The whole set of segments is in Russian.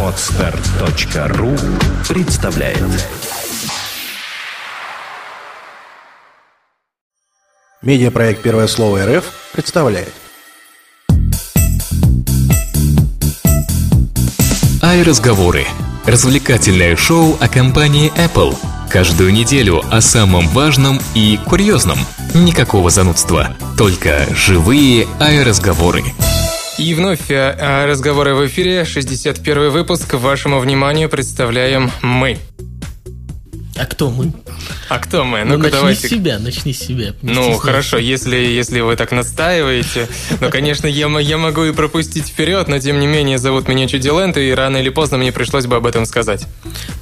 Отстар.ру представляет Медиапроект «Первое слово РФ» представляет Ай-разговоры. Развлекательное шоу о компании Apple. Каждую неделю о самом важном и курьезном. Никакого занудства. Только живые ай-разговоры. И вновь э, э, разговоры в эфире, 61 выпуск. Вашему вниманию представляем мы. А кто мы? А кто мы? Ну, Ну-ка, начни давайте. с себя, начни с себя. Не Ну, стесняйся. хорошо, если, если вы так настаиваете. Но, конечно, я, я могу и пропустить вперед, но, тем не менее, зовут меня Чудилент, и рано или поздно мне пришлось бы об этом сказать.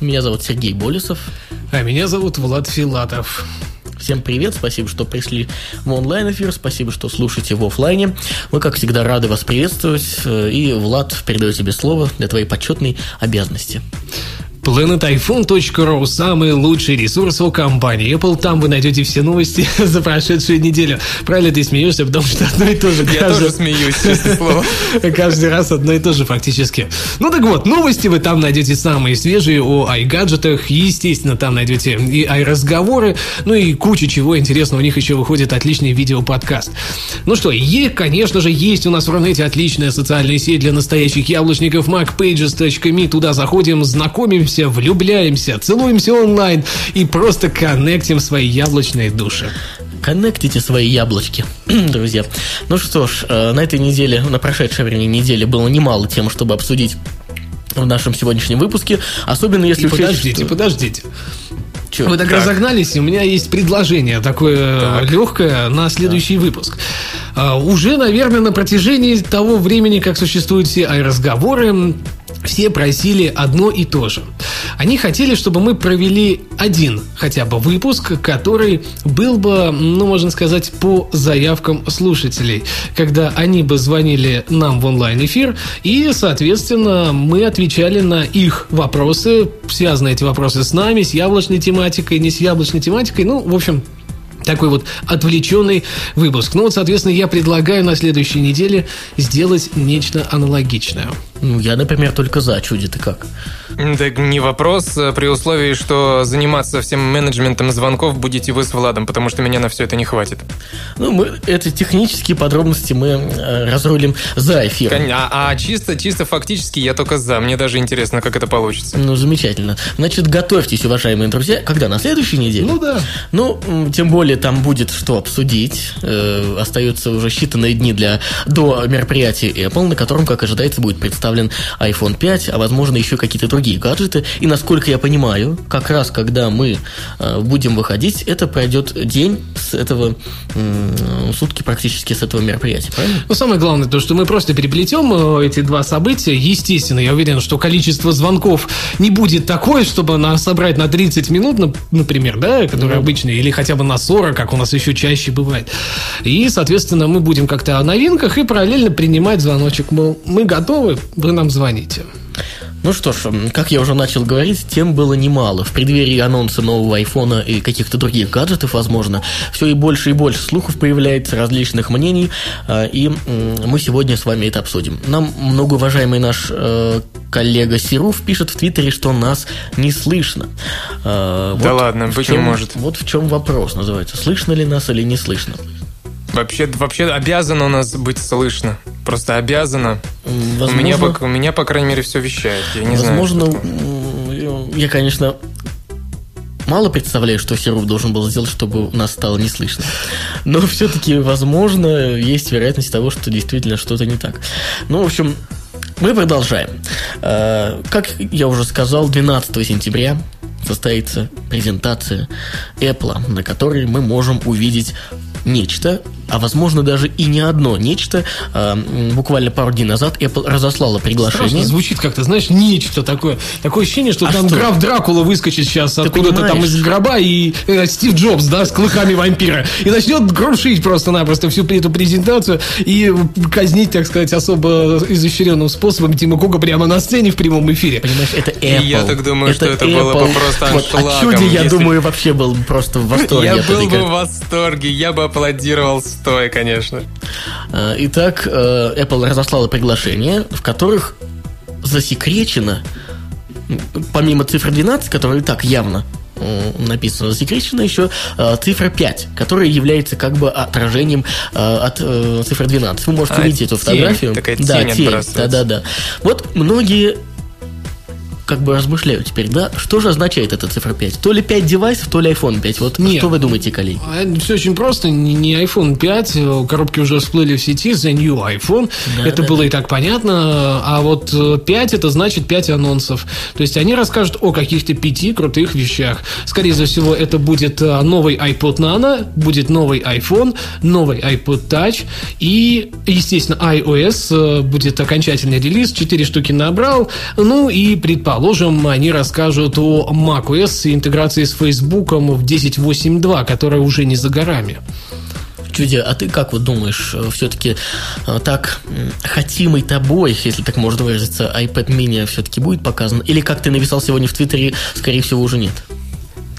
Меня зовут Сергей Болесов. А меня зовут Влад Филатов. Всем привет, спасибо, что пришли в онлайн-эфир, спасибо, что слушаете в оффлайне. Мы, как всегда, рады вас приветствовать. э, И, Влад, передаю тебе слово для твоей почетной обязанности. planetiphone.ru – самый лучший ресурс у компании Apple. Там вы найдете все новости за прошедшую неделю. Правильно ты смеешься, потому что одно и то же. Я каждый- тоже смеюсь, честное слово. Каждый раз одно и то же фактически. Ну так вот, новости вы там найдете самые свежие о iGadgetах. Естественно, там найдете и ай-разговоры, ну и куча чего интересного. У них еще выходит отличный видеоподкаст. Ну что, и, конечно же, есть у нас в Рунете отличная социальная сеть для настоящих яблочников macpages.me. Туда заходим, знакомимся, влюбляемся, целуемся онлайн и просто коннектим свои яблочные души. Коннектите свои яблочки, друзья. Ну что ж, э, на этой неделе, на прошедшей вернее, неделе было немало тем, чтобы обсудить в нашем сегодняшнем выпуске, особенно если И учесть, подождите, что- подождите. Чё? Вы так, Так. разогнались, и у меня есть предложение такое легкое на следующий выпуск. А, уже, наверное, на протяжении того времени, как существуют все разговоры, все просили одно и то же. Они хотели, чтобы мы провели один хотя бы выпуск, который был бы, ну, можно сказать, по заявкам слушателей, когда они бы звонили нам в онлайн-эфир, и, соответственно, мы отвечали на их вопросы, связанные эти вопросы с нами, с яблочной тематикой, не с яблочной тематикой, ну, в общем, такой вот отвлеченный выпуск. Ну вот, соответственно, я предлагаю на следующей неделе сделать нечто аналогичное. Ну, я, например, только за. Чуди, ты как? Так не вопрос, э, при условии, что заниматься всем менеджментом звонков будете вы с Владом, потому что меня на все это не хватит. Ну, мы, эти технические подробности мы э, разрулим за. Кон- А, а чисто, чисто фактически я только за. Мне даже интересно, как это получится. Ну, замечательно. Значит, готовьтесь, уважаемые друзья. Когда? На следующей неделе? Ну да. Ну, тем более там будет что обсудить. Э, остаются уже считанные дни для до мероприятия Apple, на котором, как ожидается, будет представлен iPhone 5, а возможно еще какие-то другие гаджеты. И насколько я понимаю, как раз когда мы э, будем выходить, это пройдет день с этого сутки практически с этого мероприятия, правильно? Ну, самое главное, то, что мы просто переплетем э, эти два события. Естественно, я уверен, что количество звонков не будет такое, чтобы нас собрать на 30 минут, нап- например, да, которые обычные, или хотя бы на 40, как у нас еще чаще бывает. И, соответственно, мы будем как-то о новинках и параллельно принимать звоночек. Мол, мы готовы, вы нам звоните. Ну что ж, как я уже начал говорить, тем было немало. В преддверии анонса нового айфона и каких-то других гаджетов, возможно, все и больше и больше слухов появляется, различных мнений, а, и мы сегодня с вами это обсудим. Нам многоуважаемый наш э, коллега Серов пишет в Твиттере, что нас не слышно. А, Да ладно, в быть не чем- может. Вот в чем вопрос называется. Слышно ли нас или не слышно? Вообще, вообще обязано у нас быть слышно. Просто обязано. М, У, меня, возможно- по, у меня, по крайней мере, все вещает. Я не Возможно, знаю. я, конечно, мало представляю, что Серов должен был сделать, чтобы нас стало не слышно. Но все-таки, возможно, есть вероятность того, что действительно что-то не так. Ну, в общем, мы продолжаем. Э, Как я уже сказал, 12 сентября состоится презентация Apple, на которой мы можем увидеть нечто, а возможно даже и не одно нечто. М, Буквально пару дней назад Apple разослала приглашение. Страшно звучит как-то, знаешь, нечто такое. Такое ощущение, что А там что? граф Дракула выскочит сейчас откуда-то там из гроба и э, Стив Джобс, да, с клыками вампира. И начнет крушить просто-напросто всю эту презентацию и казнить, так сказать, особо изощренным способом Тима Кука прямо на сцене в прямом эфире. Понимаешь, это Apple. я так думаю, что это было бы Apple. просто вот, А аншлагом, Чуди, я если- думаю, вообще был просто в восторге Я был бы в восторге, я бы аплодировал пустое, конечно. Э, Итак, э, Apple разослала приглашения, в которых засекречено, помимо цифры 12, которая и так явно э, написано засекречено еще цифра 5, которая является как бы отражением от цифры 12. Вы можете А, увидеть эту тень, фотографию. такая да, тень тень. отбрасывается. Да, да, да. Вот многие как бы размышляют теперь, да, что же означает эта цифра 5? То ли 5 девайсов, то ли iPhone 5. Вот Нет. что вы думаете, коллеги? Все очень просто. Не не iPhone 5, э, коробки уже всплыли в сети, The New iPhone. Да, это да, было и так понятно. А вот э, 5 это значит 5 анонсов. То есть они расскажут о каких-то пяти крутых вещах. Скорее всего, это будет э, новый iPod Nano, будет новый iPhone, новый iPod Touch и, естественно, iOS э, будет окончательный релиз. Четыре штуки набрал. Ну и, предположим, они расскажут о macOS и интеграции с Facebook в 10.8.2, которая уже не за горами. Чуди, а ты как вот думаешь, все-таки так м, хотимый тобой, если так можно выразиться, iPad mini все-таки будет показан? Или как ты написал сегодня в Твиттере, скорее всего, уже нет?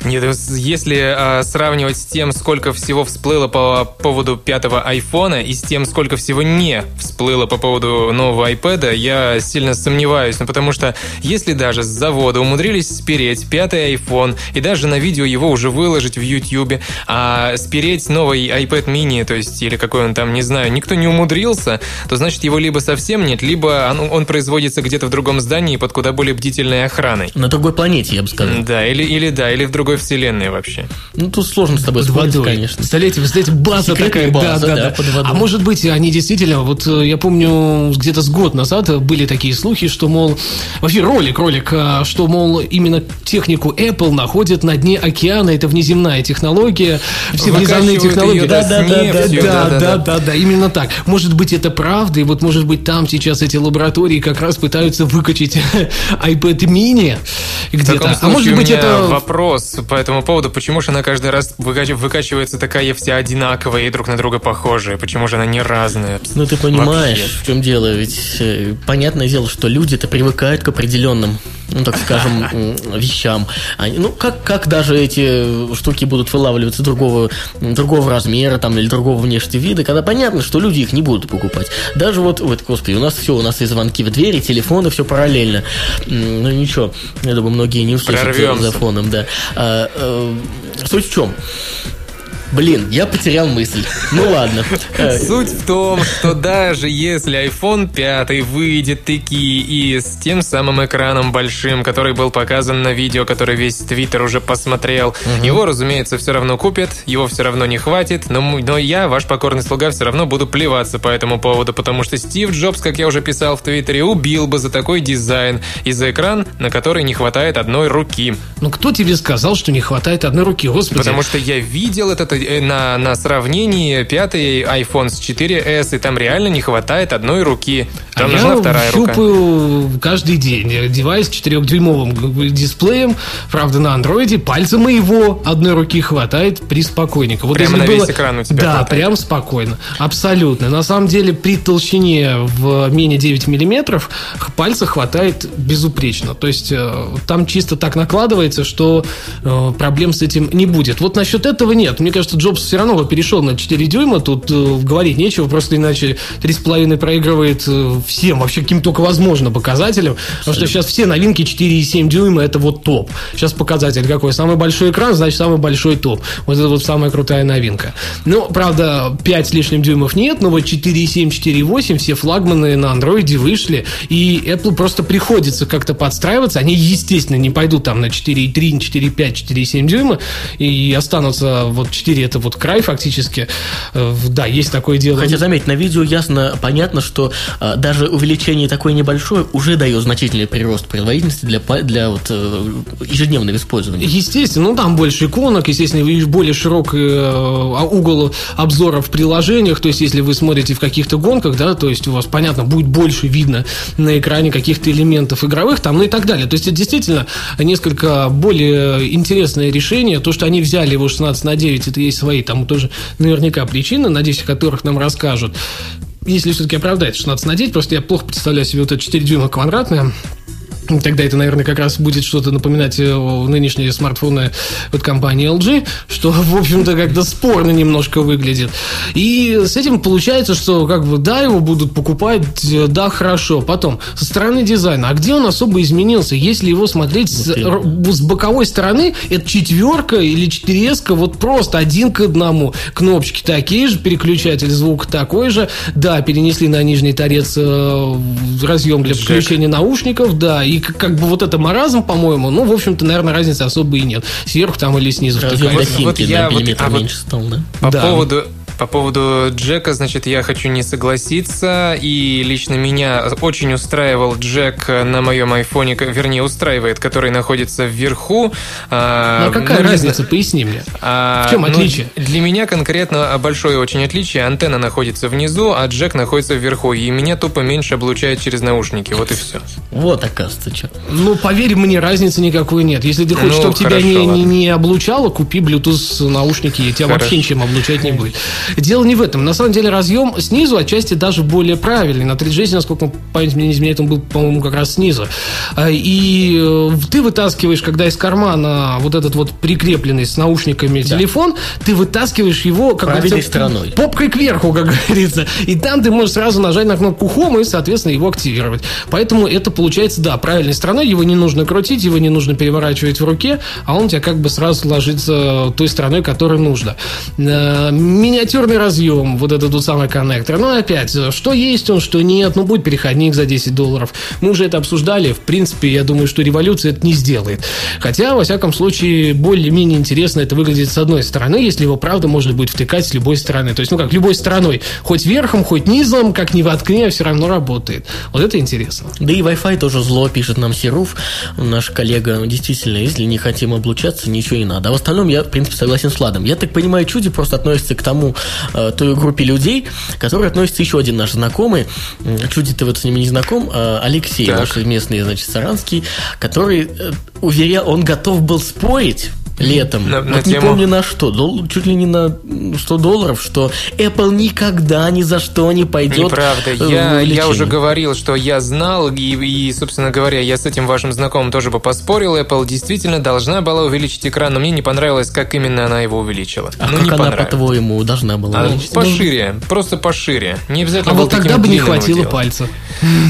Нет, если а, сравнивать с тем, сколько всего всплыло по поводу пятого айфона и с тем, сколько всего не всплыло по поводу нового iPad, я сильно сомневаюсь. Ну, потому что если даже с завода умудрились спереть пятый iPhone и даже на видео его уже выложить в YouTube, а спереть новый iPad mini, то есть или какой он там, не знаю, никто не умудрился, то значит его либо совсем нет, либо он, он производится где-то в другом здании под куда более бдительной охраной. На другой планете, я бы сказал. Да, или, или да, или в другой вселенной вообще. Ну, тут сложно с тобой Под спорить, водой. конечно. Представляете, представляете, база Секретная такая. база, да, под водой. А может быть, они действительно, вот э, я помню, где-то с год назад были такие слухи, что, мол, вообще ролик, ролик, а, что, мол, именно технику Apple находят на дне океана, это внеземная технология, все внеземные технологии. да, да, да, да, да, да, да, именно так. Может быть, это правда, и вот, может быть, там сейчас эти лаборатории как раз пытаются выкачать iPad mini где-то. А может быть, это вопрос по этому поводу. Почему же она каждый раз выка- выкачивается такая вся одинаковая и друг на друга похожая? Почему же она не разная? Ну, ты понимаешь, Вообще. в чем дело. Ведь э, понятное дело, что люди-то привыкают к определенным, ну, так скажем, вещам. Они- ну, как, как даже эти штуки будут вылавливаться другого, другого размера там, или другого внешнего вида, когда понятно, что люди их не будут покупать. Даже вот, вот господи, у нас все, у нас и звонки в двери, телефоны, все параллельно. Ну, ничего, я думаю, многие не услышат за, Прорвемся. за фоном, да. А, э, суть в чем? Блин, я потерял мысль. Ну ладно. Суть в том, что даже если iPhone 5 выйдет таки и с тем самым экраном большим, который был показан на видео, который весь Твиттер уже посмотрел, его, разумеется, все равно купят, его все равно не хватит, но, но я, ваш покорный слуга, все равно буду плеваться по этому поводу, потому что Стив Джобс, как я уже писал в Твиттере, убил бы за такой дизайн и за экран, на который не хватает одной руки. Ну, кто тебе сказал, что не хватает одной руки? Господи. Потому что я видел это э, на, на сравнении пятый iPhone с 4S, и там реально не хватает одной руки. Там а нужна я вторая рука. щупаю каждый день девайс с 4-дюймовым дисплеем, правда, на андроиде, пальца моего одной руки хватает приспокойненько. Вот Прямо на весь было- экран у тебя Да, хватает. прям спокойно. Абсолютно. На самом деле, при толщине в менее 9 миллиметров пальца хватает безупречно. То есть, э, там чисто так накладывается, что э, проблем с этим не будет. Вот насчет этого нет. Мне кажется, Джобс все равно перешел на 4 дюйма, тут э, говорить нечего, просто иначе 3,5 проигрывает э, всем, вообще каким только возможно показателям, потому что сейчас все новинки 4,7 дюйма это вот топ. Сейчас показатель какой? Самый большой экран, значит самый большой топ. Вот это вот самая крутая новинка. Ну, правда, 5 с лишним дюймов нет, но вот 4,7, 4,8 все флагманы на андроиде вышли, и Apple просто приходится как-то подстраиваться. Они, естественно, не пойдут там на 4,3, 4,5, 4,7 дюйма и останутся вот 4 это вот край фактически. Э, Да, есть такое дело. Хотя, заметь, на видео ясно, понятно, что а, даже увеличение такое небольшое уже дает значительный прирост производительности для, для вот, э, ежедневного использования. Естественно, ну там больше иконок, естественно, более широкий э, угол обзора в приложениях, то есть если вы смотрите в каких-то гонках, да, то есть у вас, понятно, будет больше видно на экране каких-то элементов игровых там, ну и так далее. То есть это действительно несколько более интересное решение. То, что они взяли его 16 на 9, это есть свои там тоже наверняка причины, надеюсь, о которых нам расскажут. Если все-таки оправдает 16 на 9, просто я плохо представляю себе вот это 4 дюйма квадратное, Тогда это, наверное, как раз будет что-то напоминать э, нынешние смартфоны от компании LG, что, в общем-то, как-то спорно немножко выглядит. И с этим получается, что, как бы, да, его будут покупать, э, да, хорошо. Потом, со стороны дизайна, а где он особо изменился? Если его смотреть с, с боковой стороны, это четверка или четыреска, вот просто один к одному. Кнопочки такие же, переключатель звука такой же. Да, перенесли на нижний торец э, разъем для подключения наушников, да, и как бы вот это маразм, по-моему, ну, в общем-то, наверное, разницы особо и нет. Сверху там или снизу. Для вот симки я на вот- а вот- меньше стал, да? По Да. поводу по поводу Джека, значит, я хочу не согласиться, и лично меня очень устраивал Джек на моем айфоне, вернее, устраивает, который находится вверху. Ну, а какая ну, не разница, знаю. поясни мне. А, В чем ну, отличие? для меня конкретно большое очень отличие. Антенна находится внизу, а Джек находится вверху, и меня тупо меньше облучает через наушники. Вот и все. Вот, оказывается, что. Ну, поверь мне, разницы никакой нет. Если ты хочешь, Ну, чтобы тебя хорошо, не, не, ладно. не облучало, купи Bluetooth наушники, и тебя Хорошо. вообще ничем облучать не будет. Дело не в этом. На самом деле разъем снизу отчасти даже более правильный. На 3GS, насколько память мне не изменяет, он был, по-моему, как раз снизу. А, И э, ты вытаскиваешь, когда из кармана вот этот вот прикрепленный с наушниками телефон, ты вытаскиваешь его как Правильной говорится, стороной. попкой кверху, как говорится. И там ты можешь сразу нажать на кнопку Home и, соответственно, его активировать. Поэтому это получается, да, правильной стороной. Его не нужно крутить, его не нужно переворачивать в руке, а он у тебя как бы сразу ложится той стороной, которой нужно. Э, Миниатюрный разъем, вот этот вот самый коннектор. Ну, опять, что есть он, что нет. Ну, будет переходник за 10 долларов. Мы уже это обсуждали. В принципе, я думаю, что революция это не сделает. Хотя, во всяком случае, более-менее интересно это выглядит с одной стороны, если его, правда, можно будет втыкать с любой стороны. То есть, ну как, любой стороной. Хоть верхом, хоть низом, как ни воткни, а все равно работает. Вот это интересно. Да и Wi-Fi тоже зло, пишет нам Серуф, наш коллега. Действительно, если не хотим облучаться, ничего не надо. А в остальном я, в принципе, согласен с Владом. Я так понимаю, чуди просто относится к тому, э, той группе людей, к которой относится еще один наш знакомый. Чуди ты вот с ними не знаком, э, Алексей, Так. наш местный, значит, Саранский, который э, уверял, он готов был спорить летом, На- на вот не тему- помню на что, дол- чуть ли не на м, 100 долларов, что Apple никогда ни за что не пойдет Неправда. Я, я уже говорил, что я знал, и, и, собственно говоря, я с этим вашим знакомым тоже бы поспорил. Apple действительно должна была увеличить экран, но мне не понравилось, как именно она его увеличила. А ну, как не она, по-твоему, должна была А, увеличиться? пошире, просто пошире. Не обязательно А вот тогда бы не хватило пальца.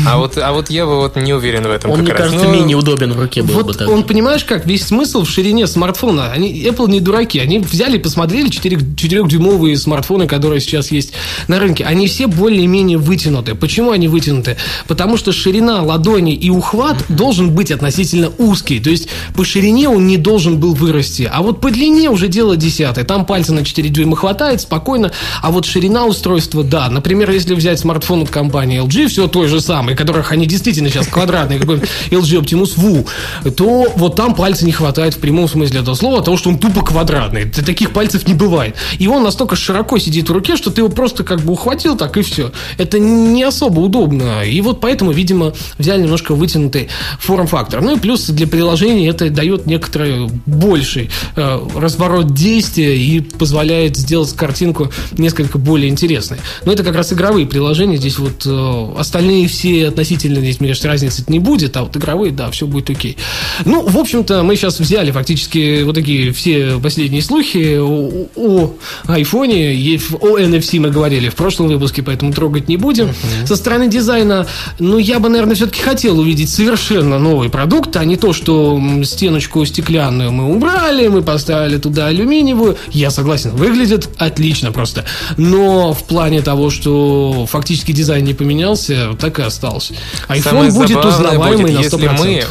А вот, а вот я бы вот не уверен в этом. Он, как мне раз. кажется, Ну, менее удобен в руке был бы Вот так. он, понимаешь, как весь смысл в ширине смартфона. Они, Apple не дураки. Они взяли и посмотрели 4, 4-дюймовые смартфоны, которые сейчас есть на рынке. Они все более-менее вытянуты. Почему они вытянуты? Потому что ширина ладони и ухват должен быть относительно узкий. То есть по ширине он не должен был вырасти. А вот по длине уже дело десятое. Там пальца на 4 дюйма хватает, спокойно. А вот ширина устройства, да. Например, если взять смартфон от компании LG, все той же самой, которых они действительно сейчас квадратные, какой-нибудь LG Optimus Wu, то вот там пальца не хватает в прямом смысле этого слова, того, что он тупо квадратный. Таких пальцев не бывает. И он настолько широко сидит в руке, что ты его просто как бы ухватил так и все. Это не особо удобно. И вот поэтому, видимо, взяли немножко вытянутый форм-фактор. Ну и плюс для приложения это дает некоторый больший э, разворот действия и позволяет сделать картинку несколько более интересной. Но это как раз игровые приложения. Здесь вот э, остальные все относительно здесь, мне кажется, разницы не будет, а вот игровые, да, все будет окей. Ну, в общем-то, мы сейчас взяли фактически вот такие все последние слухи о, о айфоне, о NFC мы говорили в прошлом выпуске, поэтому трогать не будем. Со стороны дизайна, ну, я бы, наверное, все-таки хотел увидеть совершенно новый продукт, а не то, что стеночку стеклянную мы убрали, мы поставили туда алюминиевую. Я согласен, выглядит отлично просто. Но в плане того, что фактически дизайн не поменялся, так и остался. Самое iPhone будет узнаваемый будет, на 100%. если мы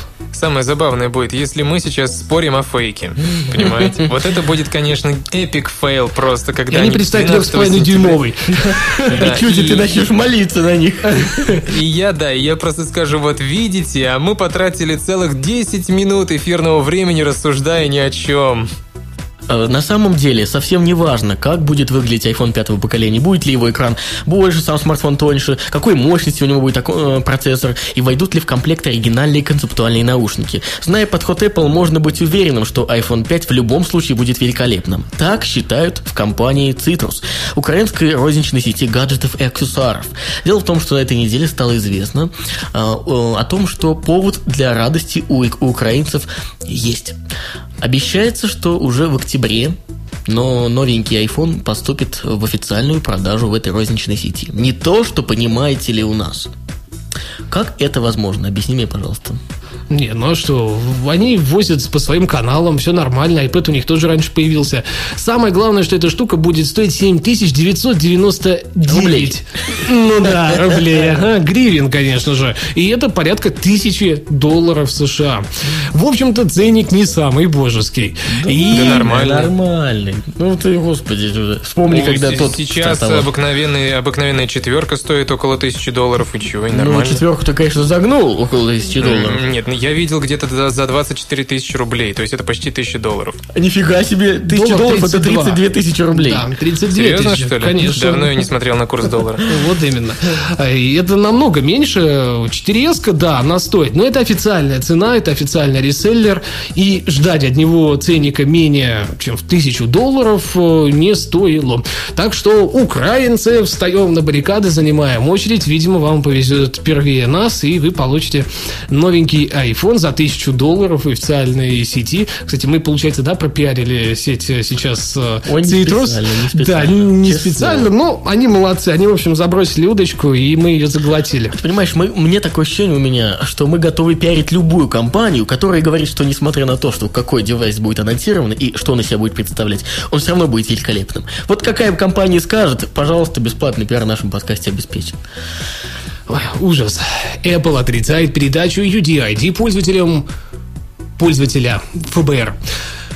Самое забавное будет, если мы сейчас спорим о фейке. Понимаете? Вот это будет, конечно, epic fail просто, когда Я не представляю 12 3,5 сентября- дюймовый. Да, Чуди, и- ты начнешь молиться на них. И я, да, я просто скажу, вот видите, а мы потратили целых 10 минут эфирного времени, рассуждая ни о чем. Э, На самом деле совсем не важно, как будет выглядеть iPhone пятого поколения, будет ли его экран больше, сам смартфон тоньше, какой мощности у него будет э, процессор, и войдут ли в комплект оригинальные концептуальные наушники. Зная подход Apple, можно быть уверенным, что iPhone 5 в любом случае будет великолепным. Так считают в компании Citrus, украинской розничной сети гаджетов и аксессуаров. Дело в том, что на этой неделе стало известно э, о том, что повод для радости у, у украинцев есть. Обещается, что уже в октябре но новенький iPhone поступит в официальную продажу в этой розничной сети. Не то, что понимаете ли у нас. Как это возможно? Объясни мне, пожалуйста. Не, ну а что, они возят по своим каналам, все нормально, iPad у них тоже раньше появился. Самое главное, что эта штука будет стоить 7999. Рублей. Ну да, рублей, ага, гривен, конечно же. И это порядка тысячи долларов США. В общем-то, ценник не самый божеский. И Да нормально. Нормальный. Ну ты, господи, уже. вспомни, Ну, когда с- тот Сейчас стартовал. обыкновенный, обыкновенная четверка стоит около тысячи долларов, и чего, и Ну, нормально. четверку ты, конечно, загнул около тысячи долларов. Нет, ну, я видел где-то за- за 24 тысячи рублей, то есть это почти тысяча долларов. Нифига себе, тысяча Доллар долларов это 32. 32 тысячи рублей. Да, 32 Серьезно, тысячи, что ли? конечно. Давно я не смотрел на курс доллара. Вот именно. А, И это намного меньше. 4S, да, она стоит. Но это официальная цена, это официальный реселлер. И ждать от него ценника менее чем в тысячу долларов э, не стоило. Так что, украинцы, встаем на баррикады, занимаем очередь. Видимо, вам повезет первее нас, и вы получите новенький iPhone за тысячу долларов в официальной сети. Кстати, мы, получается, да, пропиарили сеть э, сейчас э, Ой, специально, не Да, не Честно. специально, но они молодцы. Они, в общем, забросили удочку, и мы ее заглотили. Ты Понимаешь, мы, мне такое ощущение у меня, что мы готовы пиарить любую компанию, которая говорит, что несмотря на то, что какой девайс будет анонсирован и что он из себя будет представлять, он все равно будет великолепным. Вот какая компания скажет, пожалуйста, бесплатный пиар в нашем подкасте обеспечен. Ужас. Apple отрицает передачу UDID пользователям пользователя ФБР.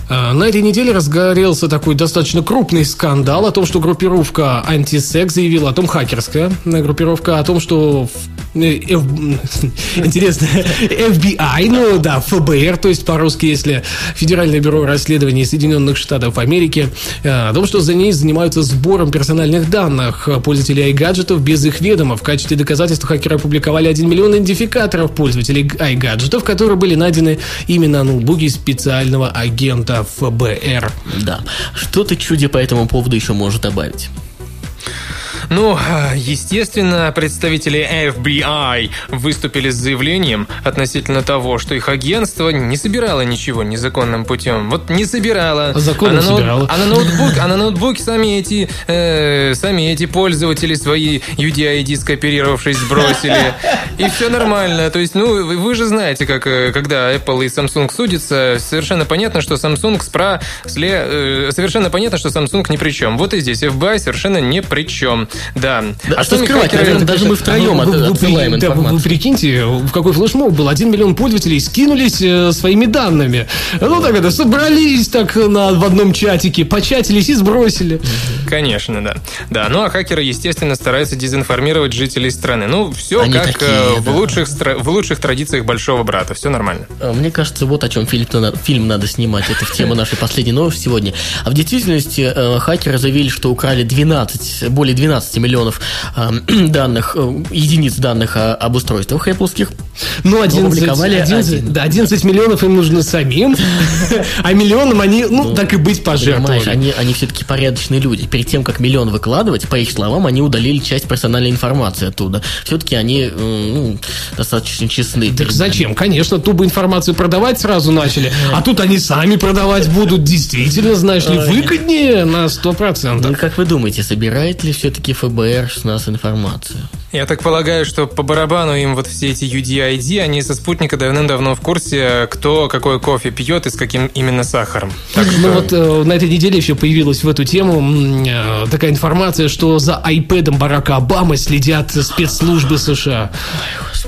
А, На этой неделе разгорелся такой достаточно крупный скандал о том, что группировка антисекс заявила о том, хакерская э, группировка, о том, что интересно, FBI, ну да, ФБР, то есть по-русски, если Федеральное бюро расследований Соединенных Штатов Америки, э, о том, что за ней занимаются сбором персональных данных пользователей iGadgetов без их ведома. В качестве доказательства хакеры опубликовали 1 миллион идентификаторов пользователей iGadgetов, которые были найдены именно на ноутбуке специального агента ФБР. Да. Что ты чуди по этому поводу еще можешь добавить? Ну, естественно, представители FBI выступили с заявлением относительно того, что их агентство не собирало ничего незаконным путем. Вот не собирало. А законно на ноут- собирало. А на ноутбук, а на ноутбуке сами эти, э, сами эти пользователи свои UDID скооперировавшись сбросили. И все нормально. То есть, ну, вы, вы же знаете, как э, когда Apple и Samsung судятся, совершенно понятно, что Samsung спра сле, э, совершенно понятно, что Samsung ни при чем. Вот и здесь FBI совершенно ни при чем. Да. Да, что сами скрывать, хакеры- наверное, даже мы втроем А от- вы- вы- отсылаем да, вы- Вы прикиньте, в какой флешмоб был. Один миллион пользователей скинулись э, своими данными. Ну так это, собрались так на, в одном чатике, початились и сбросили. Конечно, да. Да, ну а хакеры, естественно, стараются дезинформировать жителей страны. Ну, все Они как такие, э, в, да. лучших, в лучших традициях большого брата. Все нормально. А, Мне кажется, вот о чем фильм, надо, фильм надо снимать. Это в тему нашей последней новости сегодня. А в действительности э, хакеры заявили, что украли 12, более 12 миллионов э, данных, э, единиц данных о- об устройствах Apple. Ну, 11, опубликовали 11, один. да, 11 миллионов им нужно самим, а миллионам они, ну, так и быть, пожертвовали. они, они все-таки порядочные люди. Перед тем, как миллион выкладывать, по их словам, они удалили часть персональной информации оттуда. Все-таки они э, ну, достаточно честны. Так зачем? Конечно, ту бы информацию продавать сразу начали, а тут они сами продавать будут. Действительно, знаешь ли, выгоднее на Ну, 100%. как вы думаете, собирает ли все-таки ФБР с нас информацию? Я так полагаю, что по барабану им вот все эти UDID, они со спутника давным-давно в курсе, кто какой кофе пьет и с каким именно сахаром. Так Ну что- вот э, на этой неделе еще появилась в эту тему э, такая информация, что за айпэдом Барака Обамы следят спецслужбы США.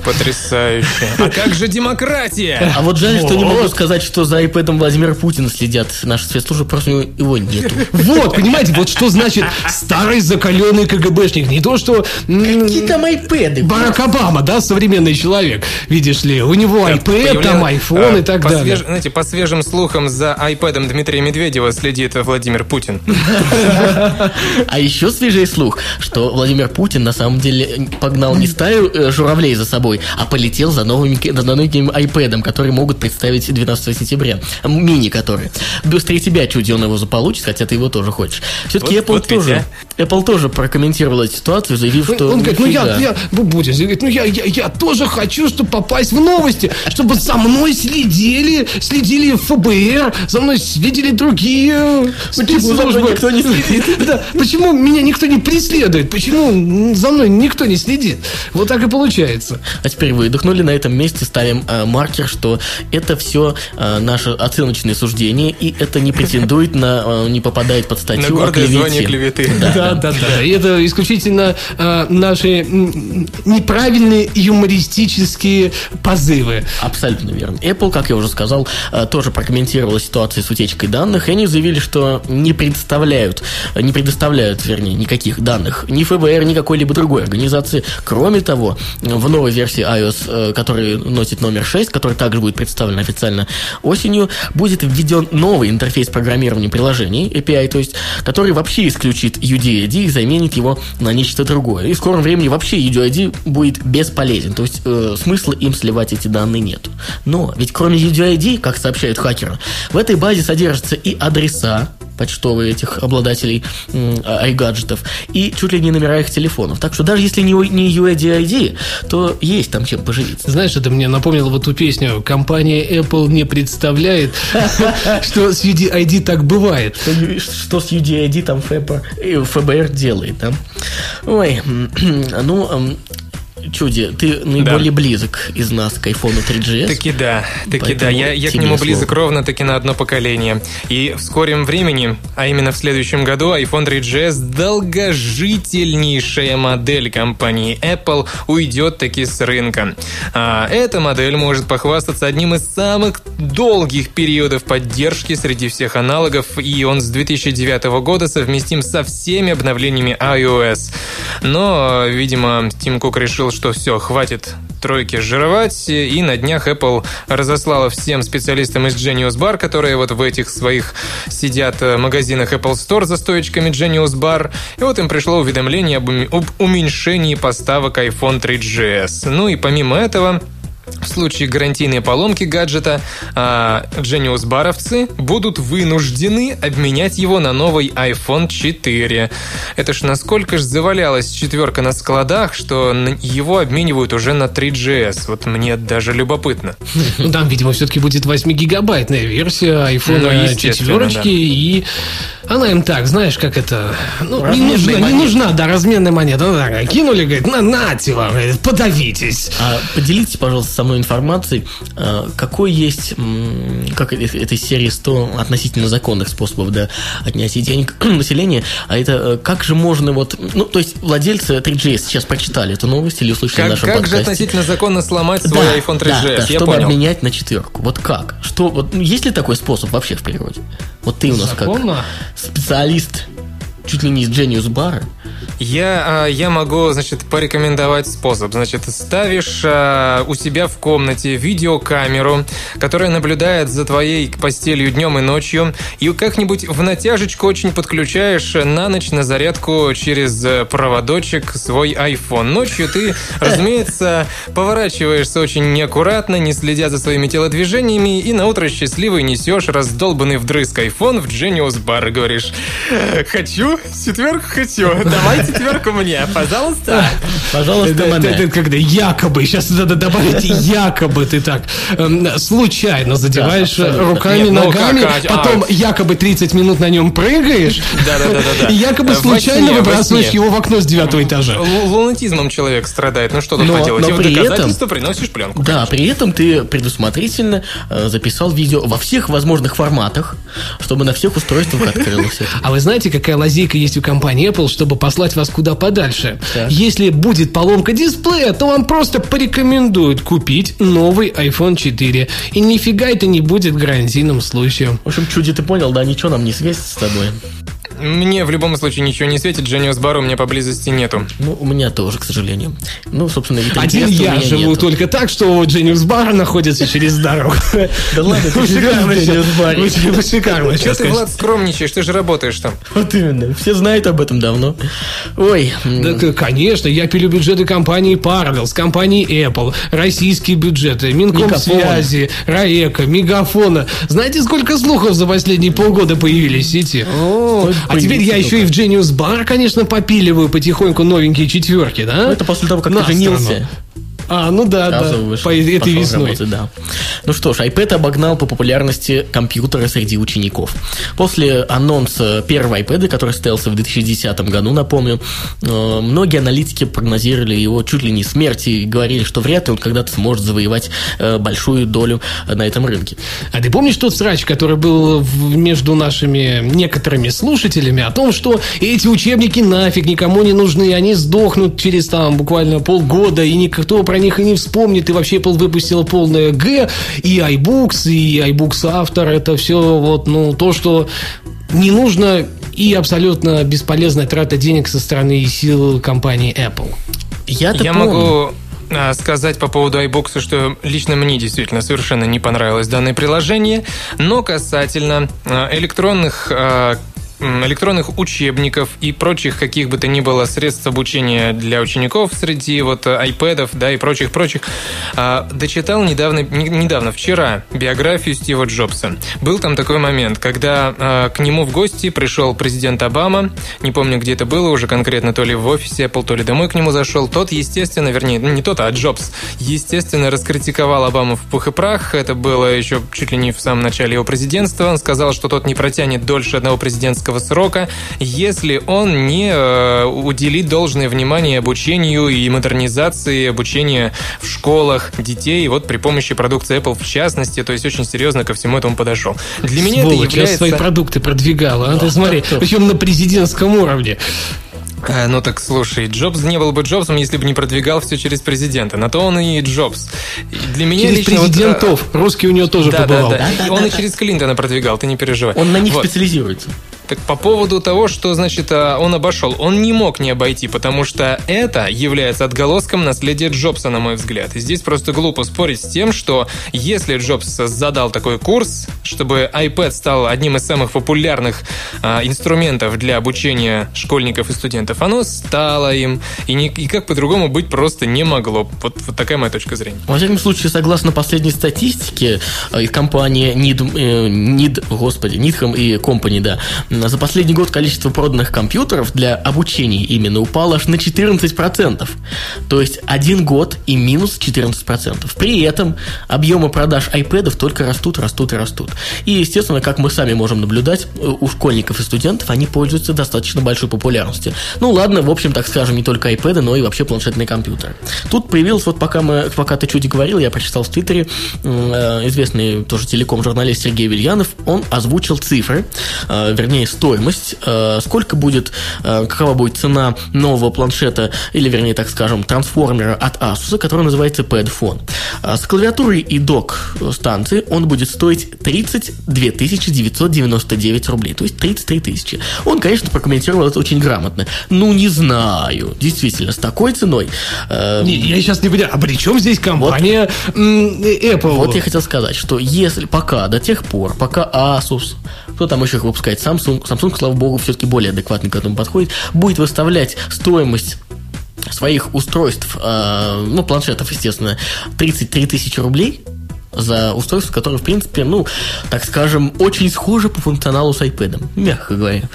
Потрясающе. А как же демократия? А вот жаль, что не могу сказать, что за iPad Владимира Путина следят наши спецслужбы, просто его нету. Вот, понимаете, вот что значит старый закаленный КГБшник. Не то, что... там iPad? Барак Обама, да, современный человек, видишь ли, у него iPad, там iPhone и так далее. свеж- Знаете, по свежим слухам за iPad Дмитрия Медведева следит Владимир Путин. А еще свежий слух, что Владимир Путин на самом деле погнал не стаю э, журавлей за собой, а полетел за новым, iPad, которые могут представить 12 сентября. Мини которые. Быстрее тебя, чуди, он его заполучит, хотя ты его тоже хочешь. Все-таки Apple тоже. Apple тоже прокомментировала эту ситуацию, заявив, что. Он говорит, ну я, нифига. я, Бубутин говорит, ну я, я, я тоже хочу, чтобы попасть в новости, чтобы за мной следили, следили ФБР, за мной следили другие спецслужбы. никто не следит? Да, почему меня никто не преследует, почему за мной никто не следит. Вот так и получается. А теперь выдохнули, на этом месте ставим э, маркер, что это все э, наше оценочное суждение, и это не претендует на, э, не попадает под статью На о клевете. звание клеветы. Да, Да, да, да. И это исключительно э, наши неправильные юмористические позывы. Абсолютно верно. Apple, как я уже сказал, э, тоже прокомментировала ситуацию с утечкой данных, и они заявили, что не представляют, э, не предоставляют, вернее, никаких данных ни ФБР, ни какой-либо другой организации. Кроме того, в новой версии iOS, э, которая носит номер 6, который также будет представлен официально осенью, будет введен новый интерфейс программирования приложений, API, то есть, который вообще исключит UDID и заменит его на нечто другое. И в скором времени вообще UDID будет бесполезен, то есть э, смысла им сливать эти данные нет. Но ведь кроме UDID, как сообщают хакеры, в этой базе содержатся и адреса, почтовые этих обладателей м, iGadget'ов и чуть ли не номера их телефонов. Так что даже если не, не UID, то есть там чем поживиться. Знаешь, это мне напомнило вот ту песню «Компания Apple не представляет, что с UDID так бывает». Что, с UDID там ФБР, э, делает, да? Ой, ну, Чуди, ты наиболее близок из нас к iPhone 3GS. Таки да, таки да. Я, я к нему слово. близок ровно таки на одно поколение. И в скором времени, а именно в следующем году, iPhone 3GS, долгожительнейшая модель компании Apple, уйдет таки с рынка. А эта модель может похвастаться одним из самых долгих периодов поддержки среди всех аналогов, и он с 2009 года совместим со всеми обновлениями iOS. Но, видимо, Тим Кук решил, что все, хватит тройки жировать, и на днях Apple разослала всем специалистам из Genius Bar, которые вот в этих своих сидят э, магазинах Apple Store за стоечками Genius Bar, и вот им пришло уведомление об уменьшении поставок iPhone 3GS. Ну и помимо этого, в случае гарантийной поломки гаджета, а, Genius баровцы будут вынуждены обменять его на новый iPhone 4. Это ж насколько ж завалялась четверка на складах, что его обменивают уже на 3GS. Вот мне даже любопытно. Ну, там, видимо, все-таки будет 8-гигабайтная версия Ну, iPhone естественно, 4, да. и она им так, знаешь, как это... Ну, не нужна, не монета. нужна, да, разменная монета. Ну, так, кинули, говорит, на, нате вам, говорит, подавитесь. А поделитесь, пожалуйста, со мной информацией, а, какой есть, как это- этой серии 100 относительно законных способов да, отнятия денег населения, а это э, как же можно вот, ну, то есть владельцы 3GS сейчас прочитали эту новость или услышали в Как, нашем как же подкасте. относительно законно сломать свой Да, iPhone да, 3GS? да, Я чтобы понял. обменять на четверку. Вот как? Что, вот, ну, есть ли такой способ вообще в природе? Вот ты у нас Законно? как специалист чуть ли не из Genius Bar. Я, а, я могу, значит, порекомендовать способ. Значит, ставишь а, у себя в комнате видеокамеру, которая наблюдает за твоей постелью днем и ночью, и как-нибудь в натяжечку очень подключаешь на ночь на зарядку через э, проводочек свой iPhone. Ночью ты, разумеется, поворачиваешься очень неаккуратно, не следя за своими телодвижениями, и на утро счастливый несешь раздолбанный вдрызг iPhone в Genius Bar и говоришь «Хочу, четверку хочу, давай четверку мне, пожалуйста». Пожалуйста, это- Мане. это когда якобы, сейчас надо добавить якобы ты так эм, случайно задеваешь руками, ну ногами, а, потом а. якобы 30 минут на нем прыгаешь, и якобы случайно выбрасываешь его в окно с девятого этажа. Лу- Лунатизмом человек страдает. Ну что тут поделать? но И в доказательство приносишь пленку. Да, при этом ты предусмотрительно э, записал видео во всех возможных форматах, чтобы на всех устройствах открылось. А вы знаете, какая лазейка есть у компании Apple, чтобы послать вас куда подальше? Так. Если будет поломка дисплея, то вам просто порекомендуют купить новый iPhone 4. И нифига это не будет гарантийным случаем. В общем, чуди ты понял, да, ничего нам не светит с тобой. Мне в любом случае ничего не светит, Genius Bar у меня поблизости нету. Ну, у меня тоже, к сожалению. Ну, собственно, Один я живу нету. только так, что Genius Bar находится через дорогу. Да ладно, ты в Genius Bar'е. Вы- вы Шикарно. Что ты, Влад, скромничаешь? Ты же работаешь там. Вот именно. Все знают об этом давно. Ой, Да, конечно, я пилю бюджеты компании Parallels, компании Apple, российские бюджеты, Минкомсвязи, Раека, Мегафона. Знаете, сколько слухов за последние полгода появились в сети? А теперь я еще и в Genius Bar, конечно, попиливаю потихоньку новенькие четверки, да? ну, это после того, как На ты женился. сторону. А, ну да, да, вышел, по этой весной. работать, да. Ну что ж, iPad обогнал по популярности компьютеры среди учеников. После анонса первого iPad, который состоялся в 2010 году, напомню, э, многие аналитики прогнозировали его чуть ли не смерти и говорили, что вряд ли он когда-то сможет завоевать э, большую долю э, на этом рынке. А ты помнишь тот срач, который был между нашими некоторыми слушателями о том, что эти учебники нафиг никому не нужны, они сдохнут через там буквально полгода, и никто про них и не вспомнит, и вообще Apple выпустила полное Г, и iBooks, и iBooks автор, это все вот, ну, то, что не нужно и абсолютно бесполезная трата денег со стороны и сил компании Apple. Я-то Я помню. могу а, сказать по поводу iBooks, что лично мне действительно совершенно не понравилось данное приложение, но касательно а, электронных а, электронных учебников и прочих каких бы то ни было средств обучения для учеников среди вот а, айпэдов, да, и прочих-прочих, а, дочитал недавно, не- недавно, вчера, биографию Стива Джобса. Был там такой момент, когда а, к нему в гости пришел президент Обама, не помню, где это было уже конкретно, то ли в офисе Apple, то ли домой к нему зашел. Тот, естественно, вернее, ну, не тот, а Джобс, естественно, раскритиковал Обаму в пух и прах. Это было еще чуть ли не в самом начале его президентства. Он сказал, что тот не протянет дольше одного президентского срока, если он не э, уделит должное внимание обучению и модернизации обучения в школах детей, вот при помощи продукции Apple в частности, то есть очень серьезно ко всему этому подошел. Для меня Сволочь, это я является... свои продукты продвигала, а ты смотри, причем на президентском уровне. Э, Ну так слушай, Джобс не был бы Джобсом, если бы не продвигал все через президента. На то он и Джобс. И Для меня Через лично вот, э, президентов. Русский у него тоже да, побывал. да, да. И он и через Клинтона продвигал, ты не переживай. Он на них Вот. специализируется. Так по поводу того, что, значит, а, он обошел, он не мог не обойти, потому что это является отголоском наследия Джобса, на мой взгляд. И здесь просто глупо спорить с тем, что если Джобс задал такой курс, чтобы iPad стал одним из самых популярных а, инструментов для обучения школьников и студентов, оно стало им, и, ни- и как по-другому быть просто не могло. Вот, вот такая моя точка зрения. Во всяком случае, согласно последней статистике э, из компании Nid, э, Nid, господи, Nidham и Company, да, за последний год количество проданных компьютеров для обучения именно упало аж на 14%. То есть один год и минус 14%. При этом объемы продаж iPad только растут, растут и растут. И, естественно, как мы сами можем наблюдать, э, у школьников и студентов они пользуются достаточно большой популярностью. Ну ладно, в общем, так скажем, не только iPad, но и вообще планшетные компьютеры. Тут появилось, вот пока, мы, пока ты чуть говорил, я прочитал в Твиттере, э, известный тоже телеком-журналист Сергей Вильянов, он озвучил цифры, э, вернее, стоимость, э, сколько будет, э, какова будет цена нового планшета, или, вернее, так скажем, трансформера от Asus, который называется Padfone. А С клавиатурой и док станции он будет стоить 32 999 рублей, то есть 33 тысячи. Он, конечно, прокомментировал это очень грамотно. Ну, не знаю. Действительно, с такой ценой... э, Не, я сейчас не понимаю, а при чем здесь компания м, Apple? Вот я хотел сказать, что если пока, до тех пор, пока Asus, кто там еще их выпускает, Samsung, Samsung, слава богу, все-таки более адекватно к этому подходит, будет выставлять стоимость своих устройств, э, ну, планшетов, естественно, 33 тысячи рублей за устройство, которое, в принципе, ну, так скажем, очень схоже по функционалу с iPad, мягко говоря.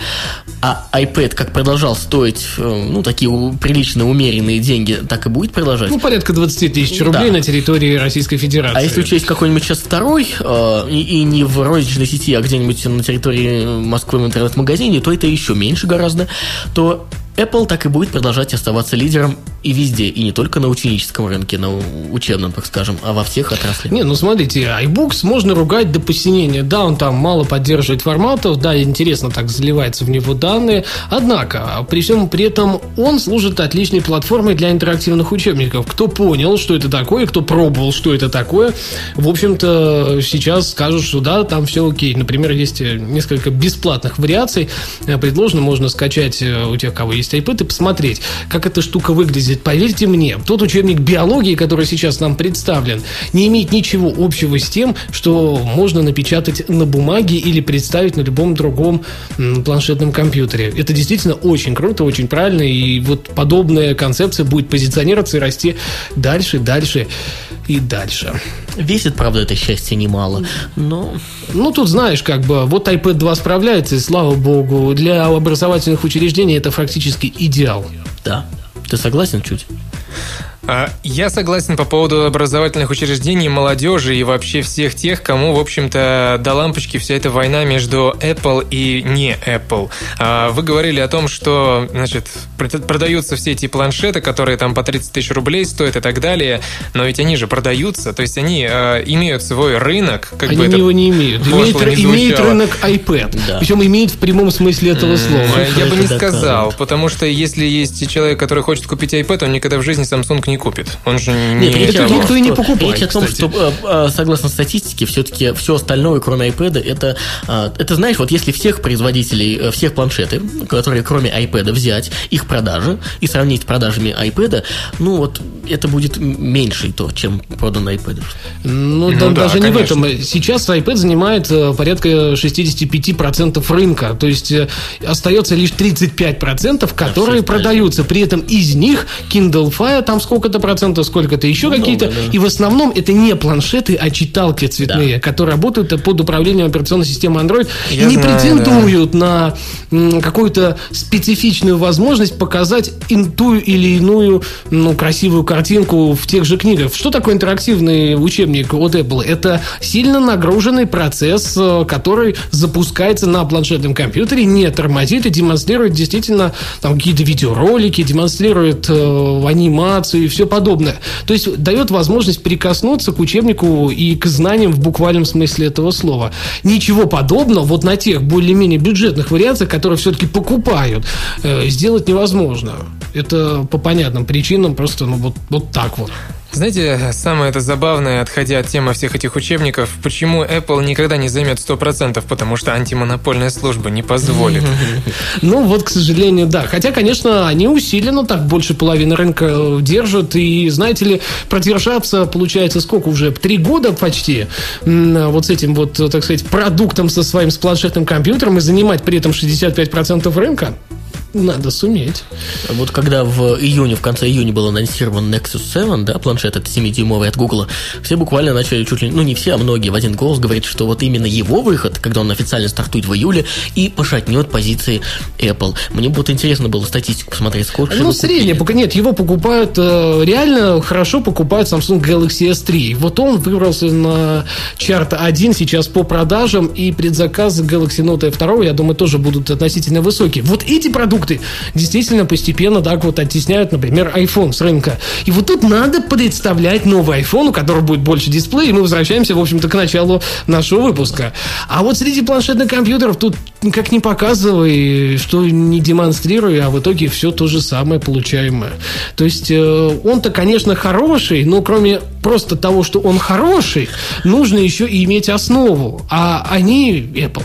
А iPad как продолжал стоить, э, ну, такие прилично умеренные деньги, так и будет продолжать. Ну, порядка 20 тысяч рублей Да. на территории Российской Федерации. А если учесть какой-нибудь сейчас второй, э, и, и не в розничной сети, а где-нибудь на территории Москвы в интернет-магазине, то это еще меньше гораздо, то Apple так и будет продолжать оставаться лидером и везде, и не только на ученическом рынке, на учебном, так скажем, а во всех отраслях. Не, ну смотрите, iBooks можно ругать до посинения. Да, он там мало поддерживает форматов, да, интересно так заливается в него данные, однако, при всем при этом он служит отличной платформой для интерактивных учебников. Кто понял, что это такое, кто пробовал, что это такое, в общем-то, сейчас скажут, что да, там все окей. Например, есть несколько бесплатных вариаций, предложено, можно скачать у тех, кого есть iPad, и посмотреть, как эта штука выглядит. Поверьте мне, тот учебник биологии, который сейчас нам представлен, не имеет ничего общего с тем, что можно напечатать на бумаге или представить на любом другом планшетном компьютере. Это действительно очень круто, очень правильно, и вот подобная концепция будет позиционироваться и расти дальше, дальше и дальше. Весит, правда, это счастье немало, но... Ну, тут знаешь, как бы, вот iPad 2 справляется, и слава богу, для образовательных учреждений это фактически идеал. Да. Ты согласен чуть? А, я согласен по поводу образовательных учреждений, молодежи и вообще всех тех, кому, в общем-то, до лампочки вся эта война между Apple и не Apple. А, вы говорили о том, что, значит, продаются все эти планшеты, которые там по 30 тысяч рублей стоят и так далее, но ведь они же продаются, то есть они а, имеют свой рынок. Как они бы это его не имеют. Имеет, не имеет рынок iPad. Да. Причем имеет в прямом смысле этого слова. Я бы не сказал, потому что если есть человек, который хочет купить iPad, он никогда в жизни Samsung не не купит. Он же не... Нет, речь, никто и не покупает, Речь о том, кстати. что, э, э, согласно статистике, все-таки все остальное, кроме iPad, это, э, это, знаешь, вот если всех производителей, всех планшеты, которые кроме iPad взять, их продажи и сравнить с продажами iPad, ну вот это будет меньше то, чем продан iPad. Ну, ну да, даже конечно. не в этом. Сейчас iPad занимает порядка 65% рынка, то есть остается лишь 35%, которые да, продаются. При этом из них Kindle Fire там сколько сколько-то процентов, сколько-то еще ну, какие-то. Да. И в основном это не планшеты, а читалки цветные, да. которые работают под управлением операционной системы Android Я и не знаю, претендуют да. на какую-то специфичную возможность показать ту или иную ну, красивую картинку в тех же книгах. Что такое интерактивный учебник от Apple? Это сильно нагруженный процесс, э, который запускается на планшетном компьютере, не тормозит и демонстрирует действительно там какие-то видеоролики, демонстрирует э, анимацию и все подобное. То есть дает возможность прикоснуться к учебнику и к знаниям в буквальном смысле этого слова. Ничего подобного вот на тех более-менее бюджетных вариациях, которые все-таки покупают, э, сделать невозможно. Это по понятным причинам просто ну, вот, вот так вот. Знаете, самое это забавное, отходя от темы всех этих учебников, почему Apple никогда не займет 100%, потому что антимонопольная служба не позволит. Ну вот, к сожалению, да. Хотя, конечно, они усиленно так больше половины рынка э, держат. И, знаете ли, продержаться, получается, сколько уже? Три года почти вот с этим вот, так сказать, продуктом со своим с планшетным компьютером и занимать при этом 65% рынка. Надо суметь. Вот когда в июне, в конце июня был анонсирован Nexus 7, да, планшет это 7-дюймовый от Google, все буквально начали чуть ли, ну не все, а многие в один голос говорить, что вот именно его выход, когда он официально стартует в июле, и пошатнет позиции Apple. Мне будет интересно было статистику посмотреть, сколько Ну, средняя, пока нет, его покупают, э, реально хорошо покупают Samsung Galaxy S3. Вот он выбрался на чарт 1 сейчас по продажам, и предзаказы Galaxy Note 2, я думаю, тоже будут относительно высокие. Вот эти продукты продукты действительно постепенно так вот оттесняют, например, iPhone с рынка. И вот тут надо представлять новый iPhone, у которого будет больше дисплея, и мы возвращаемся, в общем-то, к началу нашего выпуска. А вот среди планшетных компьютеров тут как не показывай, что не демонстрируй, а в итоге все то же самое получаемое. То есть э, он-то, конечно, хороший, но кроме просто того, что он хороший, нужно еще и иметь основу. А они, Apple,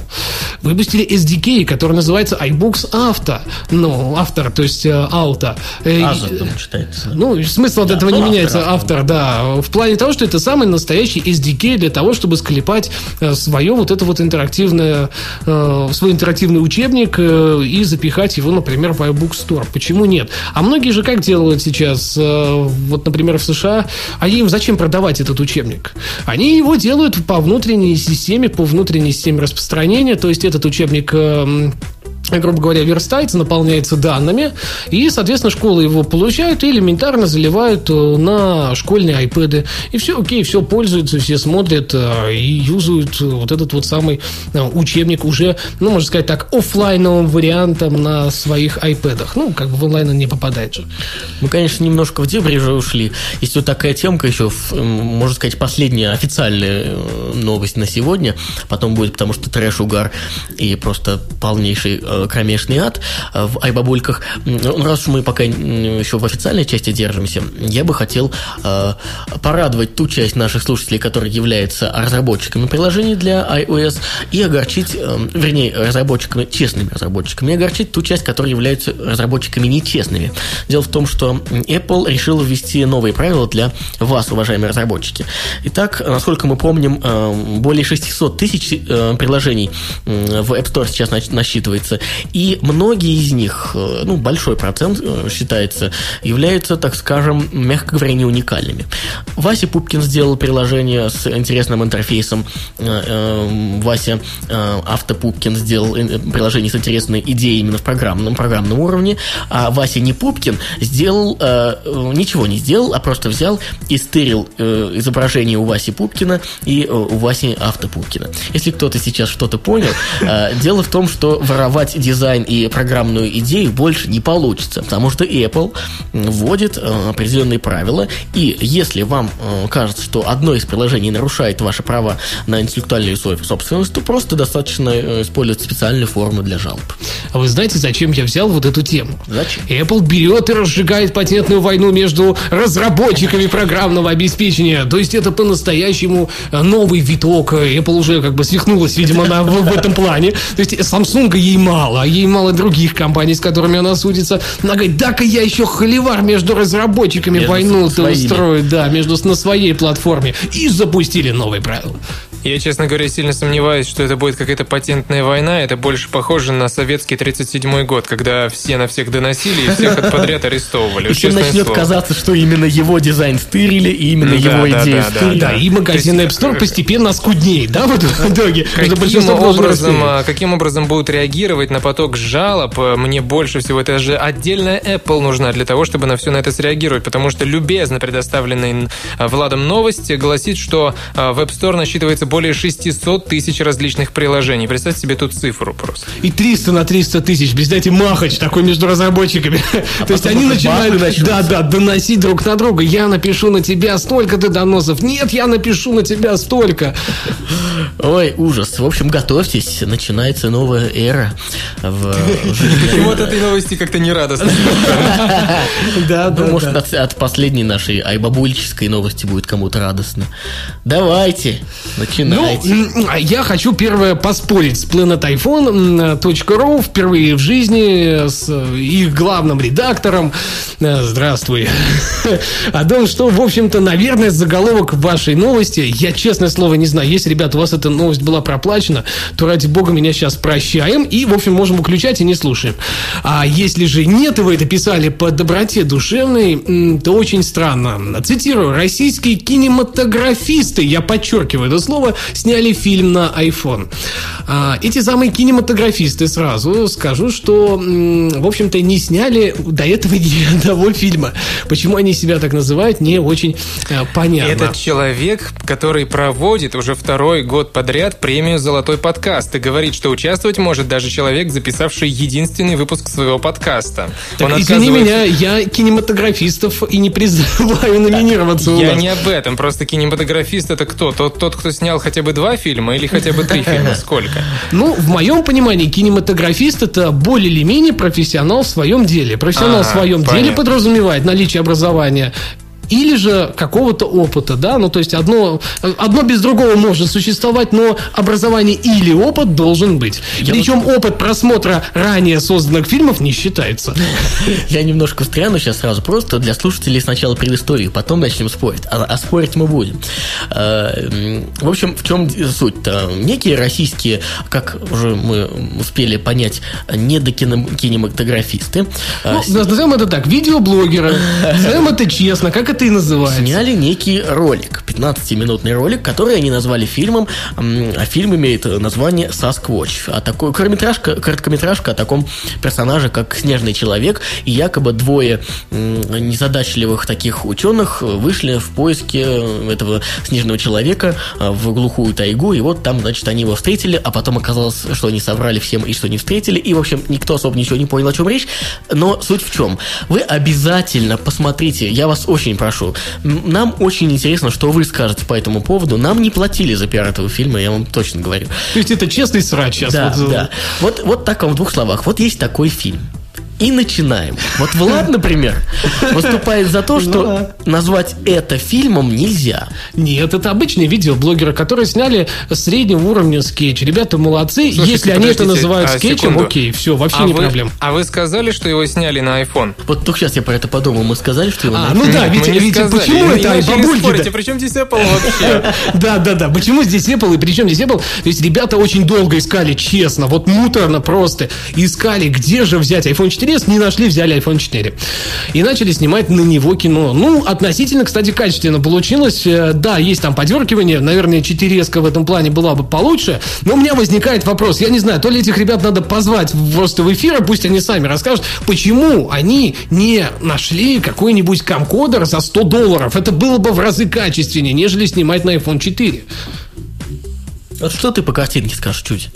выпустили SDK, который называется iBooks Auto. Ну, автор, то есть э, Auto. Э, Аза, читается. Ну, смысл от этого не меняется. Автор, да. В плане того, что это самый настоящий SDK для того, чтобы склепать э, свое вот это вот интерактивное, свой интерактивный учебник и запихать его, например, в iBook Store. Почему нет? А многие же как делают сейчас? Вот, например, в США, они им зачем продавать этот учебник? Они его делают по внутренней системе, по внутренней системе распространения, то есть этот учебник грубо говоря, верстается, наполняется данными, и, соответственно, школы его получают и элементарно заливают э, на школьные айпэды. И все окей, все пользуются, все смотрят э, и юзают вот этот вот самый э, учебник уже, ну, можно сказать так, офлайновым вариантом на своих айпэдах. Ну, как бы в онлайн он не попадает же. Мы, конечно, немножко в дебри уже ушли. Есть вот такая темка еще, можно сказать, последняя официальная новость на сегодня. Потом будет, потому что трэш, угар и просто полнейший кромешный ад э, в айбабульках. Ну, раз уж мы пока еще в официальной части держимся, я бы хотел э, порадовать ту часть наших слушателей, которые являются разработчиками приложений для iOS, и огорчить, э, вернее, разработчиками, честными разработчиками, и огорчить ту часть, которые являются разработчиками нечестными. Дело в том, что Apple решил ввести новые правила для вас, уважаемые разработчики. Итак, насколько мы помним, более 600 тысяч приложений в App Store сейчас насчитывается, и многие из них, э, ну, большой процент э, считается, являются, так скажем, мягко говоря, не уникальными. Вася Пупкин сделал приложение с интересным интерфейсом. Э, Вася Автопупкин сделал приложение с интересной идеей именно в программном, программном уровне. А Вася не Пупкин сделал, ничего не сделал, а просто взял и стырил изображение у Васи Пупкина и у Васи Автопупкина. Если кто-то сейчас что-то понял, дело в том, что воровать дизайн и программную идею больше не получится, потому что Apple вводит э, определенные правила, и если вам э, кажется, что одно из приложений нарушает ваши права на интеллектуальную собственность, то просто достаточно э, использовать специальную форму для жалоб. А вы знаете, зачем я взял вот эту тему? Зачем? Apple берет и разжигает патентную войну между разработчиками программного обеспечения. То есть это по-настоящему новый виток. Apple уже как бы свихнулась, видимо, на, в, в этом плане. То есть Samsung ей мало, а ей мало других компаний, с которыми она судится. Она говорит, да-ка я еще холивар между разработчиками войну-то устрою, да, между, на своей платформе. И запустили новые правила. Я, честно говоря, сильно сомневаюсь, что это будет какая-то патентная война. Это больше похоже на советский 37-й год, когда все на всех доносили и всех подряд арестовывали. Еще начнет слово. казаться, что именно его дизайн стырили, и именно да, его да, идею да, стырили. Да, и магазин App Store постепенно скуднеет, да, вот в итоге? Каким образом, а, каким образом будут реагировать на поток жалоб? Мне больше всего, это же отдельная Apple нужна для того, чтобы на все на это среагировать, потому что любезно предоставленные Владом новости гласит, что а, в App Store насчитывается более 600 тысяч различных приложений. Представьте себе тут цифру просто. И 300 на 300 тысяч. Представьте, махач такой между разработчиками. А То есть они начинают, да, да, доносить друг на друга. Я напишу на тебя столько ты доносов. Нет, я напишу на тебя столько. Ой, ужас. В общем, готовьтесь. Начинается новая эра. В... Вот этой новости как-то не радостно. Да, да. Может, от последней нашей айбабульческой новости будет кому-то радостно. Давайте, начинаем начинайте. Ну, я хочу первое поспорить с planetiphone.ru впервые в жизни с их главным редактором. Э, здравствуй. О том, что, в общем-то, наверное, заголовок вашей новости, я, честное слово, не знаю. Если, ребята, у вас эта новость была проплачена, то, ради бога, меня сейчас прощаем и, в общем, можем выключать и не слушаем. А если же нет, и вы это писали по доброте душевной, то очень странно. Цитирую. Российские кинематографисты, я подчеркиваю это слово, сняли фильм на iPhone. А, эти самые кинематографисты сразу скажу, что, в общем-то, не сняли до этого ни одного фильма. Почему они себя так называют, не очень э, понятно. Этот человек, который проводит уже второй год подряд премию «Золотой подкаст» и говорит, что участвовать может даже человек, записавший единственный выпуск своего подкаста. Так, Он извини меня, я кинематографистов и не призываю номинироваться Я не об этом, просто кинематографист это кто? Тот, тот кто снял снял хотя бы два фильма или хотя бы три фильма? Сколько? Ну, в моем понимании, кинематографист это более или менее профессионал в своем деле. Профессионал в своем деле подразумевает наличие образования или же какого-то опыта, да, ну то есть одно, одно без другого может существовать, но образование или опыт должен быть. Я Причем вот... опыт просмотра ранее созданных фильмов не считается. Я немножко встряну сейчас сразу, просто для слушателей сначала предысторию, потом начнем спорить, а, а спорить мы будем. Э, в общем, в чем суть-то? Некие российские, как уже мы успели понять, недокинематографисты. Э, ну, назовем это так, видеоблогеры, назовем это честно, как это это и называется. Сняли некий ролик, 15-минутный ролик, который они назвали фильмом, а фильм имеет название «Сасквотч». А такой короткометражка, короткометражка о таком персонаже, как Снежный Человек, и якобы двое незадачливых таких ученых вышли в поиске этого Снежного Человека в глухую тайгу, и вот там, значит, они его встретили, а потом оказалось, что они соврали всем и что не встретили, и, в общем, никто особо ничего не понял, о чем речь, но суть в чем? Вы обязательно посмотрите, я вас очень прошу, нам очень интересно, что вы скажете по этому поводу, нам не платили за пиар этого фильма, я вам точно говорю. То есть это честный срач сейчас? Да, вот... да. Вот, вот так вам в двух словах. Вот есть такой фильм и начинаем. Вот Влад, например, выступает за то, что назвать это фильмом нельзя. Нет, это обычные видеоблогеры, которые сняли среднего уровня скетч. Ребята молодцы. Слушайте, Если они это называют а, скетчем, секунду. окей, все, вообще а не вы, проблем. А вы сказали, что его сняли на iPhone? Вот только сейчас я про это подумал. Мы сказали, что его А, ну да, Витя, Витя, почему это бабульки? Спорите, при чем здесь Apple вообще? Да, да, да. Почему здесь Apple и при чем здесь Apple? То есть ребята очень долго искали, честно, вот муторно просто, искали, где же взять iPhone 4 интерес, не нашли, взяли iPhone 4. И начали снимать на него кино. Ну, относительно, кстати, качественно получилось. Э, да, есть там подергивание. Наверное, 4 в этом плане была бы получше. Но у меня возникает вопрос. Я не знаю, то ли этих ребят надо позвать просто в эфир, а пусть они сами расскажут, почему они не нашли какой-нибудь камкодер за 100 долларов. Это было бы в разы качественнее, нежели снимать на iPhone 4. Вот что ты по картинке скажешь чуть?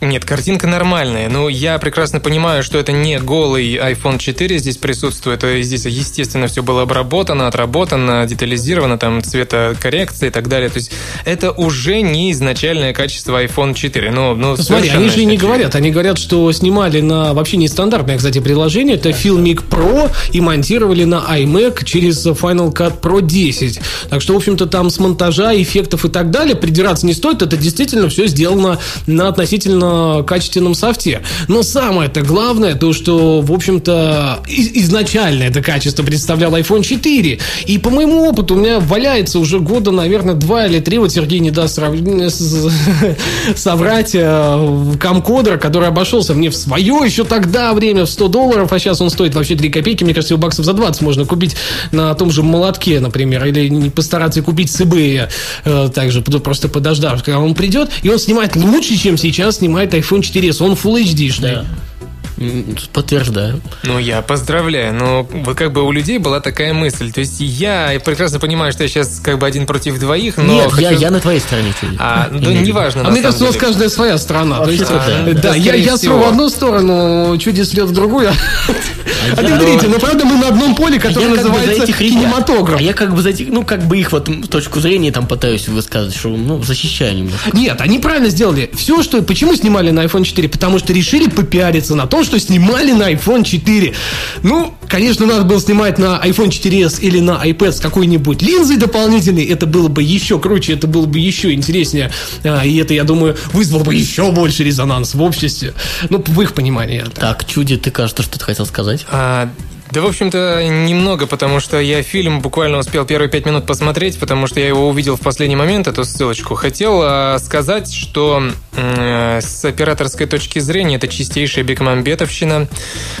Нет, картинка нормальная. Ну, я прекрасно понимаю, что это не голый iPhone 4 здесь присутствует. Здесь, естественно, все было обработано, отработано, детализировано, там, цветокоррекция и так далее. То есть, это уже не изначальное качество iPhone 4. Ну, ну, Смотри, они же и не говорят. Они говорят, что снимали на вообще нестандартное, кстати, приложение. Это Filmic Pro и монтировали на iMac через Final Cut Pro 10. Так что, в общем-то, там с монтажа, эффектов и так далее придираться не стоит. Это действительно все сделано на относительно качественном софте. Но самое-то главное, то, что, в общем-то, изначально это качество представлял iPhone 4. И по моему опыту у меня валяется уже года, наверное, два или три. Вот Сергей не даст соврать э, камкодер, который обошелся мне в свое еще тогда время в 100 долларов, а сейчас он стоит вообще 3 копейки. Мне кажется, его баксов за 20 можно купить на том же молотке, например, или постараться купить с eBay, э, также просто подождав, когда он придет, и он снимает лучше, чем сейчас снимает снимает iPhone 4s, он Full HD-шный. Да. Подтверждаю. Ну, я поздравляю. Но вот как бы у людей была такая мысль. То есть я прекрасно понимаю, что я сейчас как бы один против двоих, но... Нет, хочу... я, я на твоей стороне. А, да неважно. А мне кажется, у нас каждая своя страна. То есть, да, да, я, я в одну сторону, чудес слет в другую. А ты третий. Но правда мы на одном поле, которое называется кинематограф. А я как бы за этих, ну, как бы их вот точку зрения там пытаюсь высказывать, что, ну, защищаю немножко. Нет, они правильно сделали. Все, что... Почему снимали на iPhone 4? Потому что решили попиариться на том, что снимали на iPhone 4. Ну, конечно, надо было снимать на iPhone 4s или на iPad с какой-нибудь линзой дополнительной. Это было бы еще круче, это было бы еще интереснее. А, и это, я думаю, вызвало бы еще больше резонанс в обществе. Ну, в их понимании. Так, Чуди, ты, кажется, что-то хотел сказать? А, да, в общем-то, немного, потому что я фильм буквально успел первые пять минут посмотреть, потому что я его увидел в последний момент, эту ссылочку. Хотел э, сказать, что э, с операторской точки зрения это чистейшая бекмамбетовщина.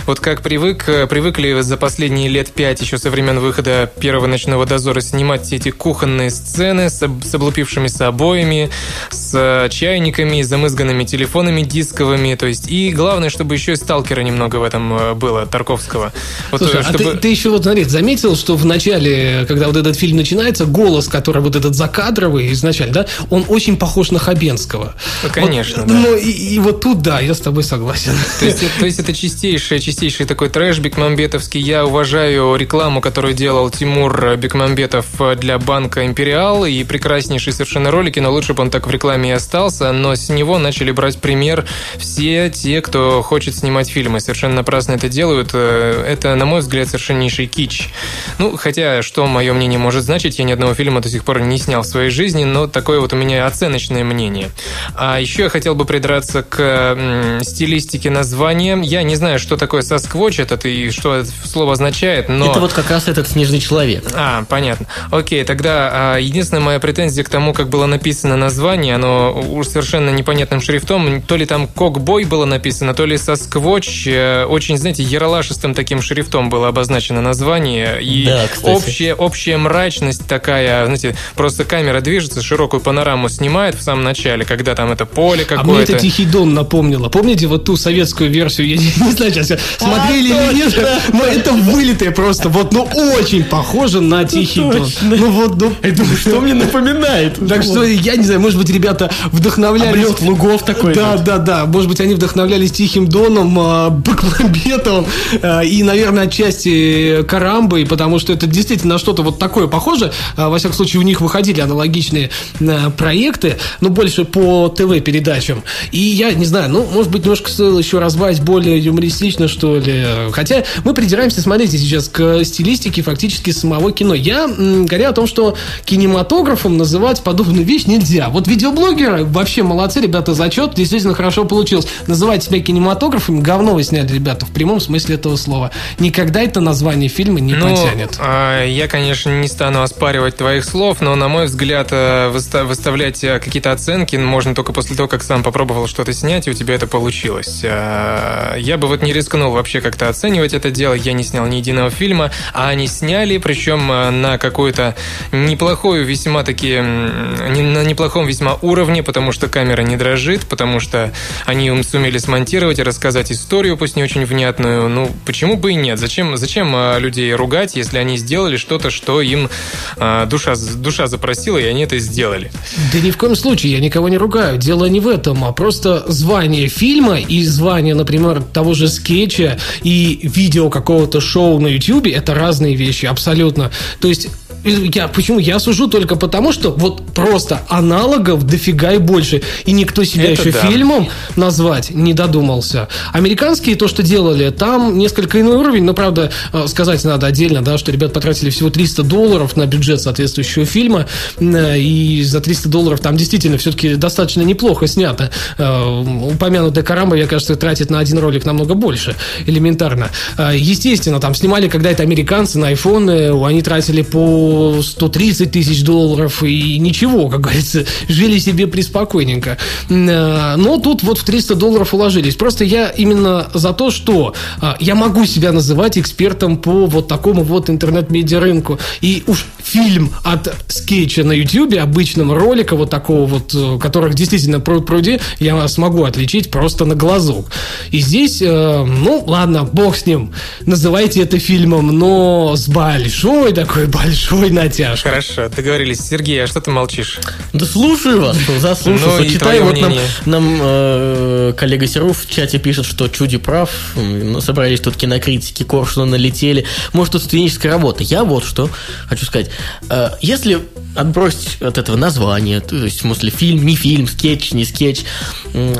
Вот как привык, привыкли за последние лет пять, еще со времен выхода первого «Ночного дозора», снимать все эти кухонные сцены с, с облупившимися обоями, с чайниками, замызганными телефонами дисковыми, то есть, и главное, чтобы еще и сталкера немного в этом э, было, Тарковского. Вот Слушай, чтобы... а ты, ты еще вот, смотри, заметил, что в начале, когда вот этот фильм начинается, голос, который вот этот закадровый изначально, да, он очень похож на Хабенского. Ну, конечно, вот, да. Ну, и, и вот тут, да, я с тобой согласен. То есть, то есть это чистейший, чистейший такой трэш бекмамбетовский. Я уважаю рекламу, которую делал Тимур Бекмамбетов для банка «Империал», и прекраснейшие совершенно ролики, но лучше бы он так в рекламе и остался, но с него начали брать пример все те, кто хочет снимать фильмы. Совершенно напрасно это делают. Э, это, на мой взгляд, совершеннейший кич. Ну, хотя, что мое мнение может значить, я ни одного фильма до сих пор не снял в своей жизни, но такое вот у меня оценочное мнение. А еще я хотел бы придраться к стилистике названия. Я не знаю, что такое сосквотч этот и что это слово означает, но... Это вот как раз этот снежный человек. А, понятно. Окей, тогда а, единственная моя претензия к тому, как было написано название, оно уж совершенно непонятным шрифтом, то ли там Кокбой было написано, то ли сосквотч, э, очень, знаете, яролашистым таким шрифтом языком было обозначено название. И Да, кстати. общая, общая мрачность такая, знаете, просто камера движется, широкую панораму снимает в самом начале, когда там это поле А мне какое-то. это Тихий Дон напомнило. Помните вот ту советскую версию? Я не, не знаю, сейчас смотрели или нет, но это вылитое просто. Вот, ну, очень похоже на Тихий Дон. Ну вот, ну, Что мне напоминает? Так что, я не знаю, может быть, ребята вдохновлялись... Облет лугов такой. Да, да, да. Может быть, они вдохновлялись Тихим Доном, а, Бакмамбетовым а, и, наверное, отчасти Карамбой, потому что это действительно что-то вот такое похоже. А, Во всяком случае, у них выходили аналогичные а, проекты, но больше по ТВ-передачам. И я не знаю, ну, может быть, немножко стоило еще разбавить более юмористично, что ли. Хотя мы придираемся, смотрите, сейчас к стилистике фактически самого кино. Я говорю о том, что кинематографом называть подобную вещь нельзя. Вот видеоблогеры вообще молодцы, ребята, зачет, действительно хорошо получилось. Называть себя кинематографом, говно вы сняли, ребята, в прямом смысле этого слова. Никогда это название фильма не Ну, потянет. а, я, конечно, не стану оспаривать твоих слов, но, на мой взгляд, э, выста- выставлять э, какие-то оценки можно только после того, как сам попробовал что-то снять, и у тебя это получилось. А, Я бы вот не рискнул вообще как-то оценивать это дело. Я не снял ни единого фильма, а они сняли, причем э, на какой-то неплохой, весьма таки, м, не- на неплохом весьма уровне, потому что камера не дрожит, потому что они сумели смонтировать и рассказать историю, пусть не очень внятную. Ну, почему бы и нет? Зачем, зачем а, людей ругать, если они сделали что-то, что им а, душа, душа запросила, и они это сделали? Да ни в коем случае, я никого не ругаю. Дело не в этом, а просто звание фильма и звание, например, того же скетча и видео какого-то шоу на Ютьюбе это разные вещи, абсолютно. То есть я, почему? Я сужу только потому, что вот просто аналогов дофига и больше. И никто себя Это еще да. фильмом назвать не додумался. Американские то, что делали, там несколько иной уровень, но, правда, э, сказать надо отдельно, да, что ребят потратили всего 300 долларов на бюджет соответствующего фильма, э, и за 300 долларов там действительно все-таки достаточно неплохо снято. Э, Упомянутая Карамба, я кажется, тратит на один ролик намного больше, элементарно. Естественно, там снимали когда это американцы на айфоны, они тратили по 130 тысяч долларов и ничего, как говорится, жили себе преспокойненько. Э, Но тут вот в 300 долларов уложились. Просто я именно за то, что а, я могу себя называть экспертом по вот такому вот интернет-медиа рынку. И уж фильм от скетча на YouTube, обычного ролика вот такого вот, э, которых действительно пруд пруди, я смогу отличить просто на глазок. И здесь, э, ну, ладно, бог с ним. Называйте это фильмом, но с большой такой большой натяжкой. Хорошо, договорились. Сергей, а что ты молчишь? Да слушаю вас, что заслушался. Ну, Читаю, вот нам, мнение. нам э, коллега Серов в чате пишет, что Чуди прав. Ну, Собрались тут кинокритики, Коршуна налетели. Может, тут студенческая работа. Я вот что хочу сказать. Э, если отбросить от этого название, то есть, в смысле, фильм, не фильм, скетч, не скетч,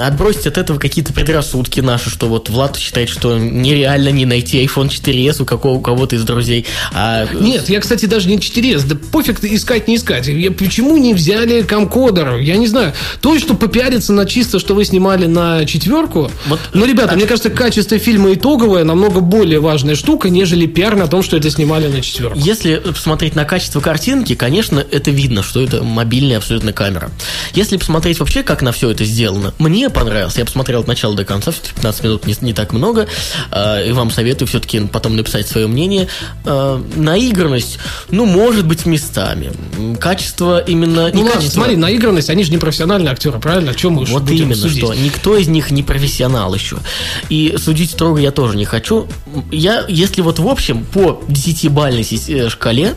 отбросить от этого какие-то предрассудки наши, что вот Влад считает, что нереально не найти iPhone 4s у, какого, у кого-то из друзей. А, Нет, я, кстати, даже не 4S. Да пофиг искать, не искать. Я- почему не взяли камкодер? Я не знаю. То, что попиариться на чисто, что вы снимали на четверку. Вот- ну, ребята, мне кажется, качество фильма итоговое намного более важная штука, нежели пиар на том, что это снимали на четверку. Если посмотреть на качество картинки, конечно, это видно, что это мобильная абсолютно камера. Если посмотреть вообще, как на все это сделано, мне понравилось. Я посмотрел от начала до конца, все-таки 15 минут не, не так много. э, И вам советую все-таки потом написать свое мнение. Э, Наигранность, ну, может быть, местами. Качество именно... Ну ладно, качество, смотри, наигранность, они же не профессиональные актеры, правильно? О чем мы вот именно, судить? что никто из них не профессионал еще. И судить строго я тоже не хочу. Я, если вот в общем, по 10-бальной си- э, шкале,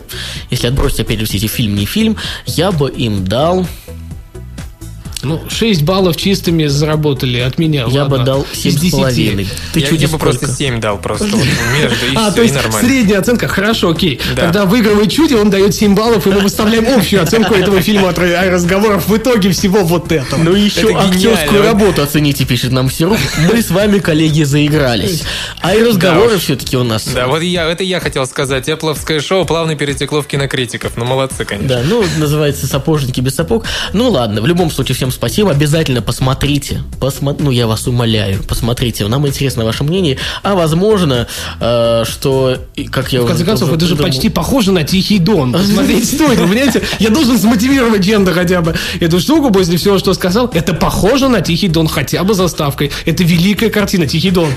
если отбросить, опять же, все эти фильм, не фильм, я бы им дал, Ну, 6 баллов чистыми заработали от меня. я бы ладно. дал Из 10. 7,5. Ты я, чуть я бы просто 7 дал, просто вот между, и А, все, то есть нормально. средняя оценка, хорошо, окей. Да. Когда выигрывает Чуди, он дает 7 баллов, и мы выставляем общую оценку этого фильма от ра- разговоров в итоге всего вот этого. Ну еще Это актерскую работу оцените, пишет нам Серов. Мы с вами, коллеги, заигрались. А и разговоры все-таки у нас. Да, вот я, это я хотел сказать. Эпловское шоу плавно перетекло в кинокритиков. Ну, молодцы, конечно. Да, ну, называется «Сапожники без сапог». Ну, ладно, в любом случае, всем спасибо. Обязательно посмотрите. Посмо... Ну, я вас умоляю, посмотрите. Нам интересно ваше мнение. А возможно, э, что, как я В конце концов, это же придумал- почти похоже на Тихий Дон. Посмотреть стоит, понимаете? Я должен смотивировать чем-то хотя бы эту штуку после всего, что сказал. Это похоже на Тихий Дон хотя бы заставкой. Это великая картина Тихий Дон.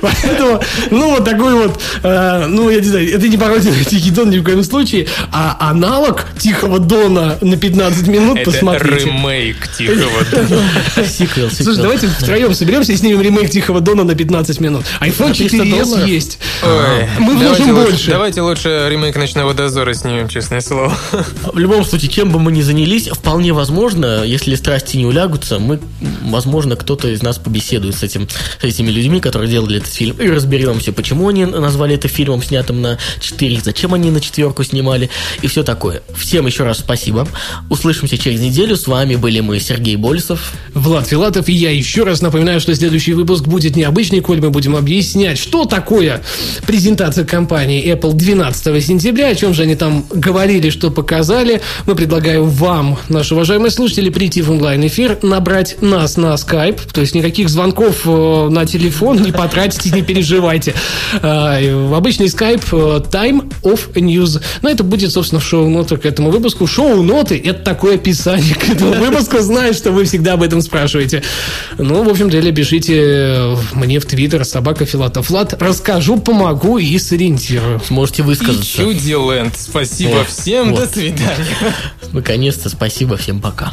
Поэтому, ну, вот такой вот, э, ну, я не знаю, это не пародия на Тихий Дон ни в коем случае, а аналог Тихого Дона на 15 минут Это посмотрите. ремейк Тихого Дона. Сиквел, сиквел. Слушай, давайте втроем соберемся и снимем ремейк Тихого Дона на 15 минут. iPhone На 300 4s долларов? есть. Ой, Мы давайте вложим лучше- больше. Давайте лучше ремейк Ночного дозора снимем, честное слово. В любом случае, чем бы мы ни занялись, вполне возможно, если страсти не улягутся, мы, возможно, кто-то из нас побеседует с, этим, с этими людьми, которые делали этот фильм, и разберемся, почему они назвали это фильмом, снятым на 4, зачем они на четверку снимали, и все такое. Всем еще раз спасибо. Услышимся через неделю. С вами были мы, Сергей Болесов. Влад Филатов, и я еще раз напоминаю, что следующий выпуск будет необычный, коль мы будем объяснять, что такое презентация компании Apple 12 сентября, о чем же они там говорили, что показали. Мы предлагаем вам, наши уважаемые слушатели, прийти в онлайн-эфир, набрать нас на Skype, то есть никаких звонков э, на телефон не потратите, не переживайте. И в Обычный Skype э, Time of News. Но это будет, собственно, в шоу-нотах к этому выпуску. Шоу-ноты – это такое описание к этому выпуску. Знаю, что вы всегда об этом спрашиваете. Ну, в общем деле, пишите мне в Твиттер собака Филатов Влад. Расскажу, помогу и сориентирую. Сможете И высказаться. Чудиленд. Спасибо Вот, всем. вот. До свидания. Наконец-то спасибо. Всем пока.